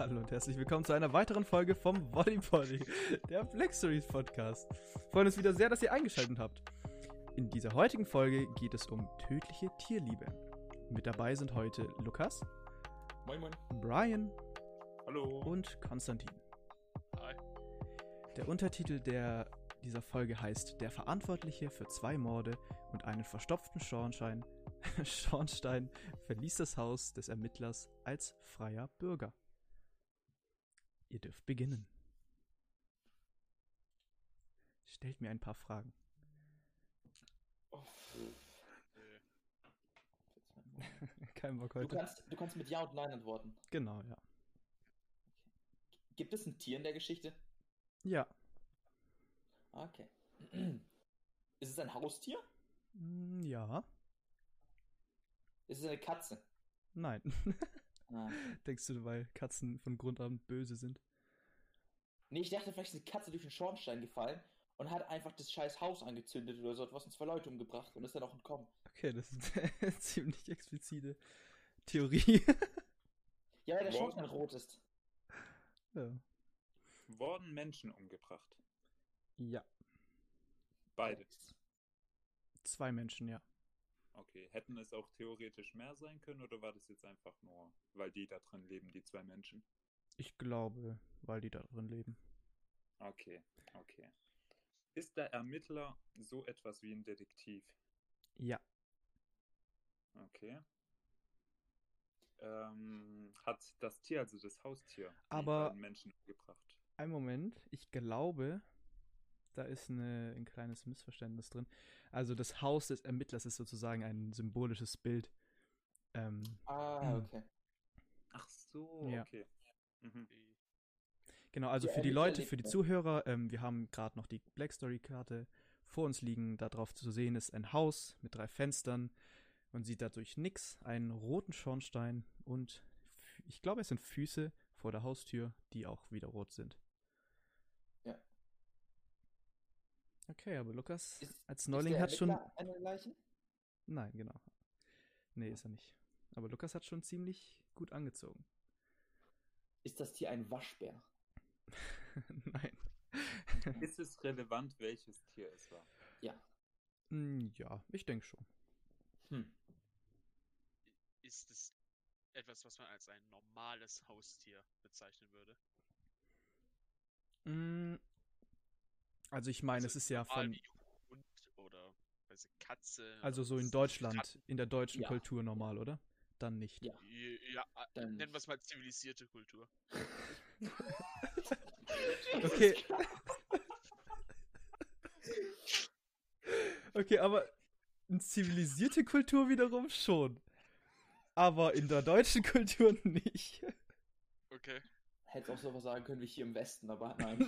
Hallo und herzlich willkommen zu einer weiteren Folge vom Volleybody, der Black Stories Podcast. Freuen uns wieder sehr, dass ihr eingeschaltet habt. In dieser heutigen Folge geht es um tödliche Tierliebe. Mit dabei sind heute Lukas, Moin, moin. Brian Hallo. und Konstantin. Hi. Der Untertitel der, dieser Folge heißt Der Verantwortliche für zwei Morde und einen verstopften Schornstein, Schornstein verließ das Haus des Ermittlers als freier Bürger. Ihr dürft beginnen. Stellt mir ein paar Fragen. Oh. Kein Bock Du heute. kannst, du kannst mit Ja und Nein antworten. Genau, ja. Gibt es ein Tier in der Geschichte? Ja. Okay. Ist es ein Haustier? Mm, Ja. Ist es eine Katze? Nein. Ah. Denkst du, weil Katzen von Grund an böse sind? Nee, ich dachte, vielleicht ist eine Katze durch den Schornstein gefallen und hat einfach das scheiß Haus angezündet oder so etwas und zwei Leute umgebracht und ist dann auch entkommen. Okay, das ist eine ziemlich explizite Theorie. Ja, weil der. Schornstein rot ist. ja. Wurden Menschen umgebracht? ja. Beide. Zwei Menschen, ja. Okay. Hätten es auch theoretisch mehr sein können oder war das jetzt einfach nur, weil die da drin leben, die zwei Menschen? Ich glaube, weil die da drin leben. Okay, okay. Ist der Ermittler so etwas wie ein Detektiv? Ja. Okay. Ähm, hat das Tier, also das Haustier, die Aber- beiden Menschen umgebracht? Ein Moment, ich glaube, da ist eine, ein kleines Missverständnis drin. Also das Haus des Ermittlers ist sozusagen ein symbolisches Bild. Ähm, Ah, Hm. okay. Ach so, Ja. okay. Mhm. genau, also Der für die Leute, für die. Zuhörer, ähm, wir haben gerade noch die Black Story-Karte vor uns liegen. Darauf zu sehen ist ein Haus mit drei Fenstern. Man sieht dadurch nix, einen roten Schornstein und ich glaube, es sind Füße vor der Haustür, die auch wieder rot sind. Ja. Okay, aber Lukas Ist- als Ist Neuling der hat schon. Ermittler eine Leiche? Nein, genau. Nee, ist er nicht. Aber Lukas hat schon ziemlich gut angezogen. Ist das Tier ein Waschbär? Nein. Ist es relevant, welches Tier es war? Ja. Hm, ja, ich denke schon. Hm. ist es etwas, was man als ein normales Haustier bezeichnen würde. Hm, Also ich meine, es Also ist ja von, Hund oder ich, Katze. also so in Deutschland, Ratten. in der deutschen Ja. Kultur normal, oder? Dann nicht. Ja. Ja, Dann nennen wir es mal zivilisierte Kultur. Okay. Okay, aber in zivilisierte Kultur wiederum schon. Aber in der deutschen Kultur nicht. Okay. Hätte auch sowas sagen können wie hier im Westen, aber nein.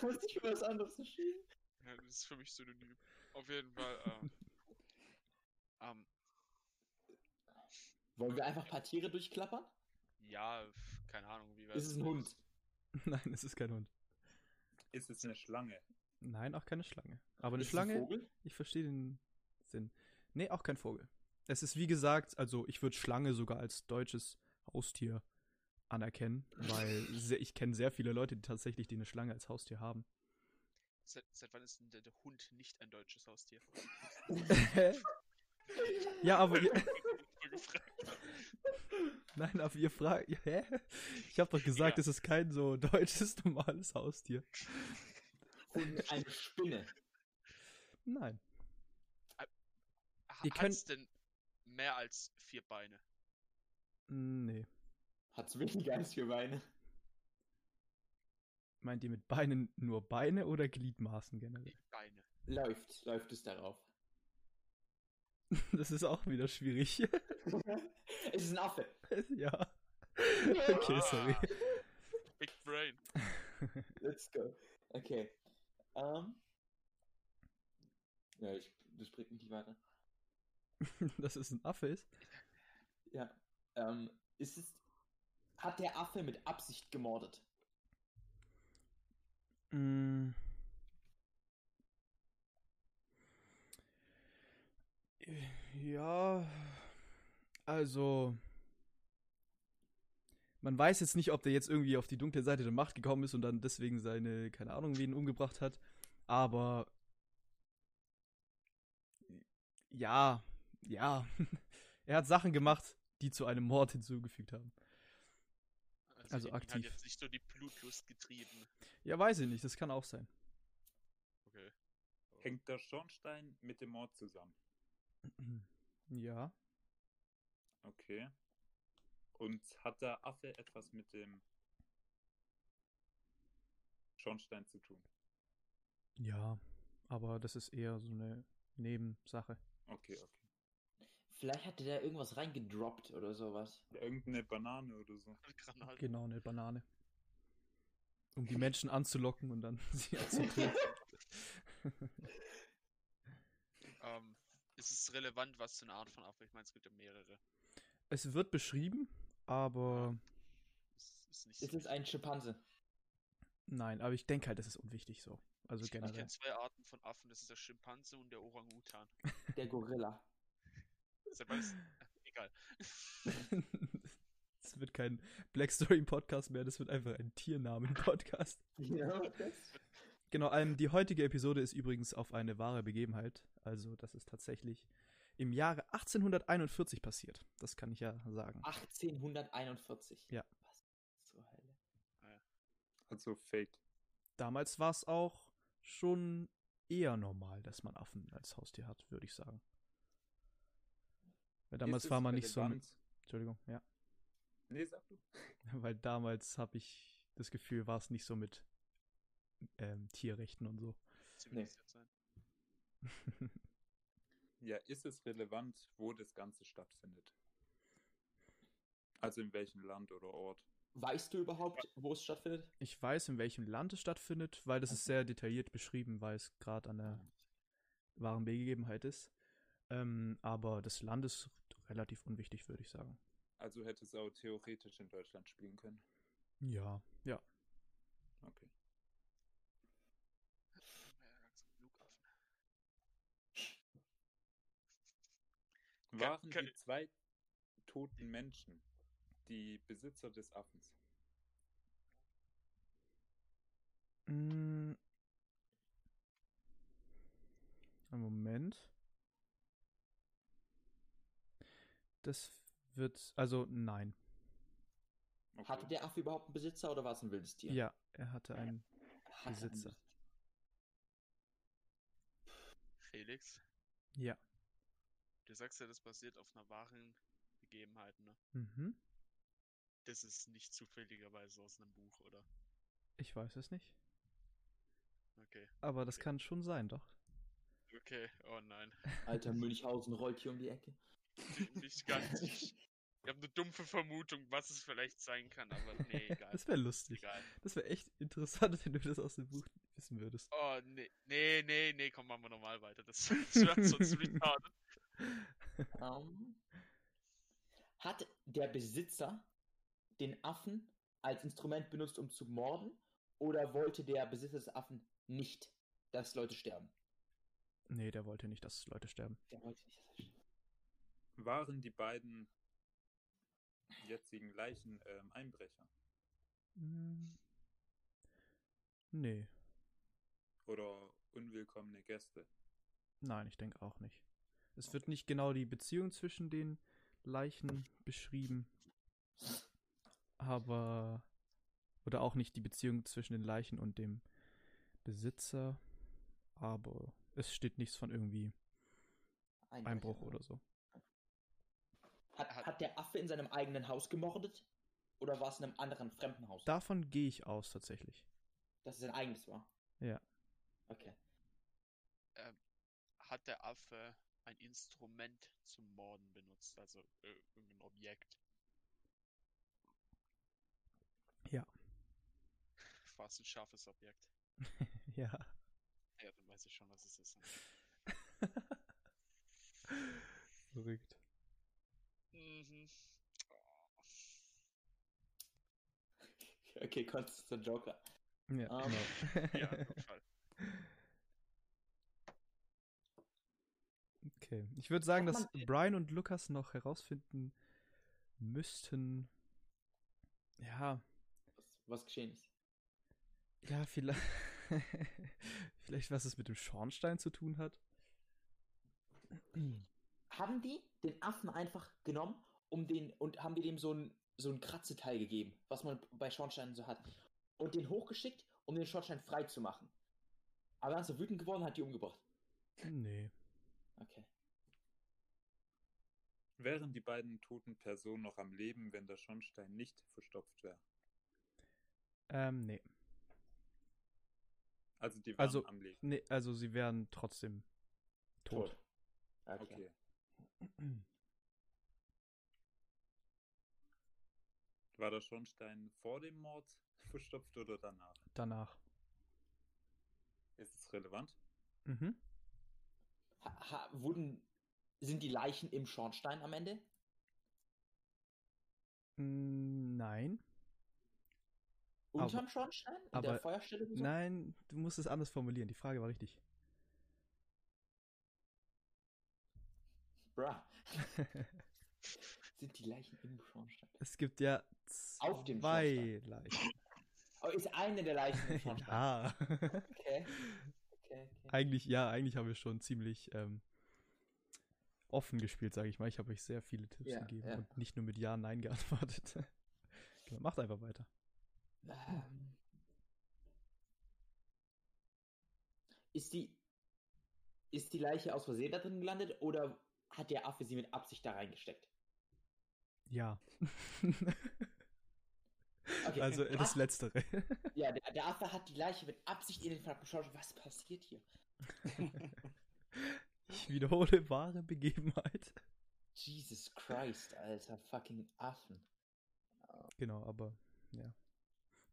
Muss ich für was anderes entschieden? Ja, das ist für mich synonym. Auf jeden Fall. Ähm, ähm, Wollen wir einfach ein paar Tiere durchklappern? ja, keine Ahnung, wie wir Ist es ein Hund? Nein, es ist kein Hund. Ist es eine Schlange? Nein, auch keine Schlange. Aber eine Ist es ein Schlange, Vogel? ich verstehe den Sinn. Nee, auch kein Vogel. Es ist wie gesagt, also ich würde Schlange sogar als deutsches Haustier anerkennen, weil se- ich kenne sehr viele Leute, die tatsächlich die eine Schlange als Haustier haben. Seit, seit wann ist denn der, der Hund nicht ein deutsches Haustier? ja, aber ihr, nein, aber ihr fragt, hä? Ich habe doch gesagt, Ja. es ist kein so deutsches normales Haustier. Und eine Spinne. Nein. Ihr Hat's könnt- denn mehr als vier Beine? Nee. Hat's weniger als vier Beine. Meint ihr mit Beinen nur Beine oder Gliedmaßen generell? Beine. Läuft, läuft es darauf. Das ist auch wieder schwierig. es ist ein Affe. ja. Okay, sorry. Big Brain. Let's go. Okay. Ähm. Ja, ich, das bringt mich nicht weiter. Dass es ein Affe ist? Ja. Ähm, ist es. Hat der Affe mit Absicht gemordet? Mm. Ja, also man weiß jetzt nicht, ob der jetzt irgendwie auf die dunkle Seite der Macht gekommen ist und dann deswegen seine, keine Ahnung, wen umgebracht hat. Aber ja, ja, er hat Sachen gemacht, die zu einem Mord hinzugefügt haben. Also Hat aktiv. jetzt nicht so die Blutlust getrieben. Ja, weiß ich nicht, das kann auch sein. Okay. Hängt der Schornstein mit dem Mord zusammen? Ja, Okay. Und hat der Affe etwas mit dem Schornstein zu tun? ja, aber das ist eher so eine Nebensache. Okay, okay. Vielleicht hatte der irgendwas reingedroppt oder sowas. Irgendeine Banane oder so. Granate. Genau, eine Banane. Um die Menschen anzulocken und dann sie anzutöten. Ähm, ist es relevant, was für eine Art von Affe? Ich meine, es gibt ja mehrere. es wird beschrieben, aber Es ist nicht Es ist ein Schimpanse. nein, aber ich denke halt, das ist unwichtig so. Also ich ich generell. kenne zwei Arten von Affen, das ist der Schimpanse und der Orang-Utan. Der Gorilla. Ist- Egal. Es wird kein Black Story Podcast mehr, das wird einfach ein Tiernamen Podcast. Ja, Genau, ähm, die heutige Episode ist übrigens auf eine wahre Begebenheit. Also, das ist tatsächlich im Jahre 1841 passiert. Das kann ich ja sagen. 1841. Ja. Was zur Hölle? Also Fake. Damals war es auch schon eher normal, dass man Affen als Haustier hat, würde ich sagen. Weil damals war man nicht so mit. Entschuldigung, ja. Nee, sag du. Weil damals habe ich das Gefühl, war es nicht so mit ähm, Tierrechten und so. Sein. Ja, ist es relevant, wo das Ganze stattfindet? Also in welchem Land oder Ort? Weißt du überhaupt, wo es stattfindet? Ich weiß, in welchem Land es stattfindet, weil das ist sehr detailliert beschrieben, weil es gerade an der wahren Begebenheit ist. Ähm, aber das Land ist relativ unwichtig, würde ich sagen. Also hätte es auch theoretisch in Deutschland spielen können. Ja, ja. Okay. Waren die zwei toten Menschen die Besitzer des Affens? Mm. Einen Moment. Das wird, also nein. Okay. Hatte der Affe überhaupt einen Besitzer oder war es ein wildes Tier? Ja, er hatte einen Hatte einen Besitzer. Felix, Ja. du sagst ja, das basiert auf einer wahren Begebenheit, ne? Mhm. Das ist nicht zufälligerweise aus einem Buch, oder? Ich weiß es nicht. Okay. Aber das kann schon sein, doch. Okay, oh nein. Alter, Münchhausen rollt hier um die Ecke. Nicht ganz. Ich, ich habe eine dumpfe Vermutung, was es vielleicht sein kann, aber nee, egal. Das wäre lustig. egal. Das wäre echt interessant, wenn du das aus dem Buch wissen würdest. Oh, nee, nee, nee, nee, komm, machen wir normal weiter. Das, das wird sonst retarded. Ähm, hat der Besitzer den Affen als Instrument benutzt, um zu morden? Oder wollte der Besitzer des Affen nicht, dass Leute sterben? Nee, der wollte nicht, dass Leute sterben. Der wollte nicht, dass er stirbt. Waren die beiden jetzigen Leichen ähm, Einbrecher? Hm. Nee. Oder unwillkommene Gäste? Nein, ich denke auch nicht. Es wird nicht genau die Beziehung zwischen den Leichen beschrieben. Aber. Oder auch nicht die Beziehung zwischen den Leichen und dem Besitzer. Aber es steht nichts von irgendwie. Einbruch oder so. Hat, Hat- hat der Affe in seinem eigenen Haus gemordet? Oder war es in einem anderen fremden Haus? Davon gehe ich aus tatsächlich. Dass es sein eigenes war. Ja. Okay. Hat der Affe ein Instrument zum Morden benutzt, also äh, irgendein Objekt? Ja. War es ein scharfes Objekt? ja. Ja, dann weiß ich schon, was es ist. Verrückt. Mhm. Okay, Konstanz der Joker. Ja, Ah. genau. Ja, auf jeden Fall. Okay. Ich würde sagen, dass Brian und Lukas noch herausfinden müssten, Ja, was, was geschehen ist. ja, vielleicht, vielleicht was es mit dem Schornstein zu tun hat. Haben die den Affen einfach genommen um den, und haben die dem so ein, so ein Kratzeteil gegeben, was man bei Schornsteinen so hat, und den hochgeschickt, um den Schornstein frei zu machen. Aber dann ist er wütend geworden und hat die umgebracht. Nee. Okay. Wären die beiden toten Personen noch am Leben, wenn der Schornstein nicht verstopft wäre? Ähm, nee. Also die waren Also, am Leben. nee, also sie wären trotzdem tot. Okay. Okay. War der Schornstein vor dem Mord verstopft oder danach? Danach. Ist es relevant? Mhm. Ha, ha, wurden, sind die Leichen im Schornstein am Ende? Nein. Unterm Schornstein? In der aber- Feuerstelle? oder so? Nein, du musst es anders formulieren. Die Frage war richtig. Bruh. sind die Leichen im Schornstein? es gibt ja Auf dem zwei Leichen. Oh, ist eine der Leichen im Schornstein? ja. Okay. Okay, okay. eigentlich, ja, eigentlich haben wir schon ziemlich ähm, offen gespielt, sage ich mal. Ich habe euch sehr viele Tipps Ja, gegeben ja. und nicht nur mit Ja, Nein geantwortet. genau, macht einfach weiter. Ähm. Ist die, ist die Leiche aus Versehen da drin gelandet oder hat der Affe sie mit Absicht da reingesteckt? Ja. Okay. Also äh, das Hat- Letztere. Ja, der, der Affe hat die Leiche mit Absicht in den geschaut. Was passiert hier? ich wiederhole wahre Begebenheit. Jesus Christ, alter fucking Affen. Genau, aber ja.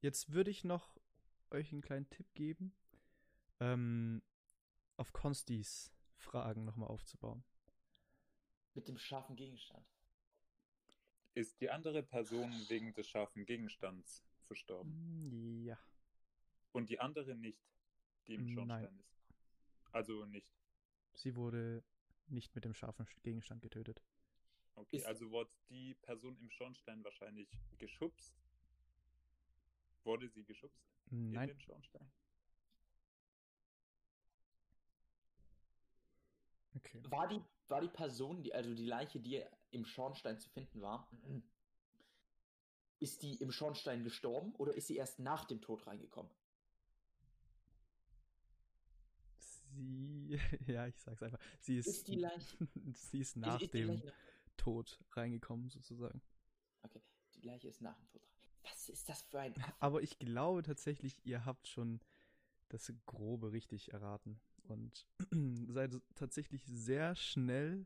Jetzt würde ich noch euch einen kleinen Tipp geben, ähm, auf Konstis Fragen nochmal aufzubauen. Mit dem scharfen Gegenstand. Ist die andere Person wegen des scharfen Gegenstands verstorben? Ja. Und die andere nicht, die im Nein. Schornstein ist? Also nicht. Sie wurde nicht mit dem scharfen Gegenstand getötet. Okay, Ist- also wurde die Person im Schornstein wahrscheinlich geschubst? Wurde sie geschubst in Nein, den Schornstein? Okay. War die, war die Person, die, also die Leiche, die im Schornstein zu finden war, ist die im Schornstein gestorben oder ist sie erst nach dem Tod reingekommen? Sie, ja, ich sag's einfach. Sie ist, Ist die Leiche. sie ist nach ist, ist dem Leiche, Tod reingekommen, sozusagen. okay, die Leiche ist nach dem Tod rein. Was ist das für ein Affe? Aber ich glaube tatsächlich, ihr habt schon das Grobe richtig erraten und seid tatsächlich sehr schnell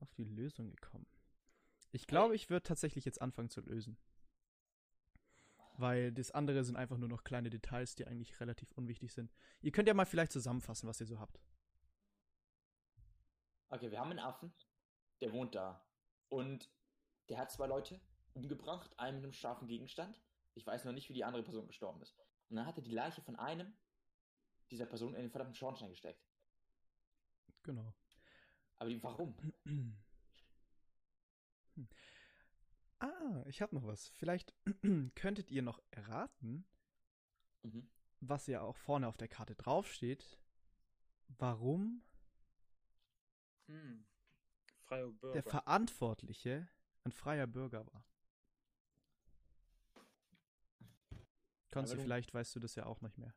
auf die Lösung gekommen. Ich glaube, ich würde tatsächlich jetzt anfangen zu lösen. Weil das andere sind einfach nur noch kleine Details, die eigentlich relativ unwichtig sind. Ihr könnt ja mal vielleicht zusammenfassen, was ihr so habt. Okay, wir haben einen Affen, der wohnt da. Und der hat zwei Leute umgebracht, einen mit einem scharfen Gegenstand. Ich weiß noch nicht, wie die andere Person gestorben ist. Und dann hat er die Leiche von einem dieser Person in den verdammten Schornstein gesteckt. Genau. Aber die, warum? Ah, ich habe noch was. Vielleicht könntet ihr noch erraten, Mhm. was ja auch vorne auf der Karte draufsteht, warum Hm. Freier Bürger. der Verantwortliche ein freier Bürger war. Konzi, Aber du- vielleicht weißt du das ja auch nicht mehr.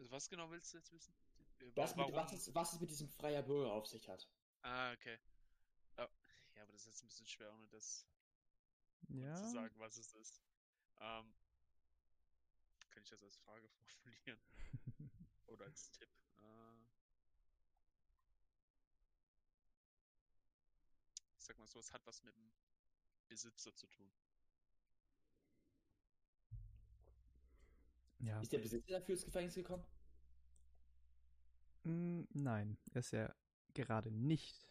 Also was genau willst du jetzt wissen? Äh, Was, mit, was, es, was es mit diesem freier Bürger auf sich hat. Ah, okay. Ah, Ja, aber das ist jetzt ein bisschen schwer, ohne das Ja. zu sagen, was es ist. Ähm, kann ich das als Frage formulieren? Oder als Tipp? Äh, ich sag mal so, es hat was mit dem Besitzer zu tun. Ja. Ist der Besitzer dafür ins Gefängnis gekommen? Mm, Nein, er ist ja gerade nicht.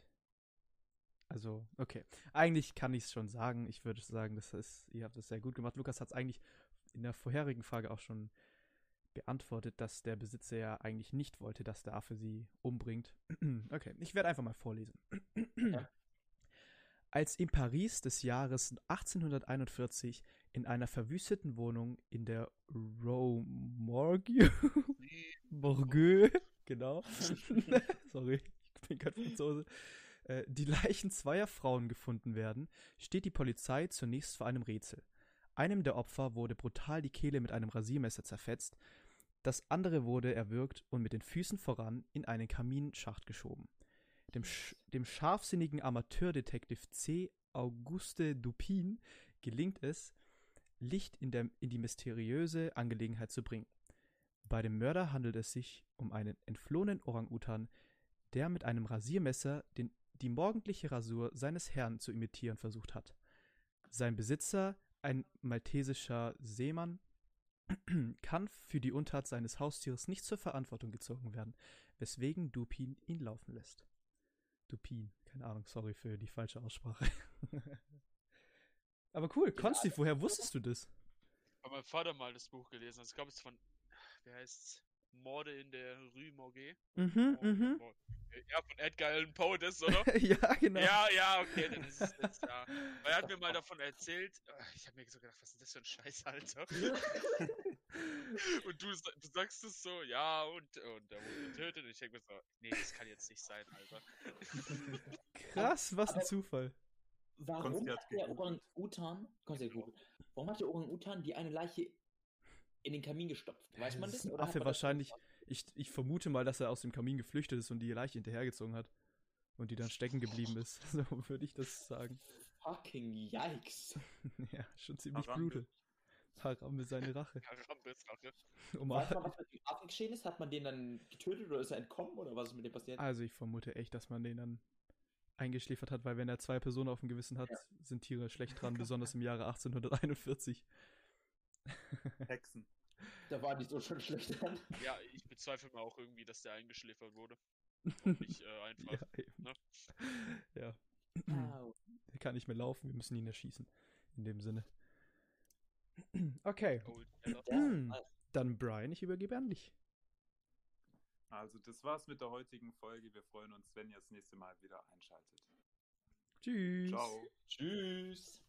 Also, okay. Eigentlich kann ich es schon sagen. Ich würde sagen, das ist, ihr habt es sehr gut gemacht. Lukas hat es eigentlich in der vorherigen Frage auch schon beantwortet, dass der Besitzer ja eigentlich nicht wollte, dass der Affe sie umbringt. okay, ich werde einfach mal vorlesen. Ja. Als in Paris des Jahres 1841 in einer verwüsteten Wohnung in der Rue Morgue, Morgue, genau, sorry, ich bin kein Franzose, äh, die Leichen zweier Frauen gefunden werden, steht die Polizei zunächst vor einem Rätsel. Einem der Opfer wurde brutal die Kehle mit einem Rasiermesser zerfetzt, das andere wurde erwürgt und mit den Füßen voran in einen Kaminschacht geschoben. Dem, sch dem scharfsinnigen Amateurdetektiv C. Auguste Dupin gelingt es, Licht in, der, in die mysteriöse Angelegenheit zu bringen. Bei dem Mörder handelt es sich um einen entflohenen Orang-Utan, der mit einem Rasiermesser den, die morgendliche Rasur seines Herrn zu imitieren versucht hat. Sein Besitzer, ein maltesischer Seemann, kann für die Untat seines Haustieres nicht zur Verantwortung gezogen werden, weswegen Dupin ihn laufen lässt. Dupin, keine Ahnung, sorry für die falsche Aussprache. Aber cool, Konsti, woher wusstest du das? Hab mein Vater mal das Buch gelesen. Also, ich glaube, es ist von, wie heißt's? Morde in der Rue Morgue. Mhm, mhm. Ja, von Edgar Allan Poe, das, oder? ja, genau. Ja, ja, okay, dann ist es das, ja. Weil er hat mir mal davon erzählt, äh, ich habe mir so gedacht, was ist das für ein Scheiß, Alter? und du, du sagst es so, ja, und, und der wurde getötet. Und ich denke mir so, nee, das kann jetzt nicht sein, Alter. Krass, was ein Zufall. Warum hat der. Orang-Utan, warum hat der Orang-Utan die eine Leiche in den Kamin gestopft? Weiß man Das das? ist ein oder hat Affe man das wahrscheinlich. Ich, ich vermute mal, dass er aus dem Kamin geflüchtet ist und die Leiche hinterhergezogen hat. Und die dann stecken geblieben ist. So würde ich das sagen. Fucking yikes. ja, schon ziemlich Harambe. brutal. Harambe seine Rache. Karambes Rache. Um Weiß man, was mit dem Affen geschehen ist? Hat man den dann getötet oder ist er entkommen oder was ist mit dem passiert? also ich vermute echt, dass man den dann eingeschläfert hat, weil wenn er zwei Personen auf dem Gewissen hat, Ja. sind Tiere schlecht dran, besonders im Jahre 1841. Hexen. Da war nicht so schon schlecht dran. Ja, ich bezweifle mal auch irgendwie, dass der eingeschläfert wurde. Und nicht äh, einfach. ja, ne? Ja. Au. Der kann nicht mehr laufen, wir müssen ihn erschießen. In dem Sinne. Okay, Hm. nice. dann Brian, ich übergebe an dich. Also, das war's mit der heutigen Folge. Wir freuen uns, wenn ihr das nächste Mal wieder einschaltet. Tschüss. Ciao. Tschüss.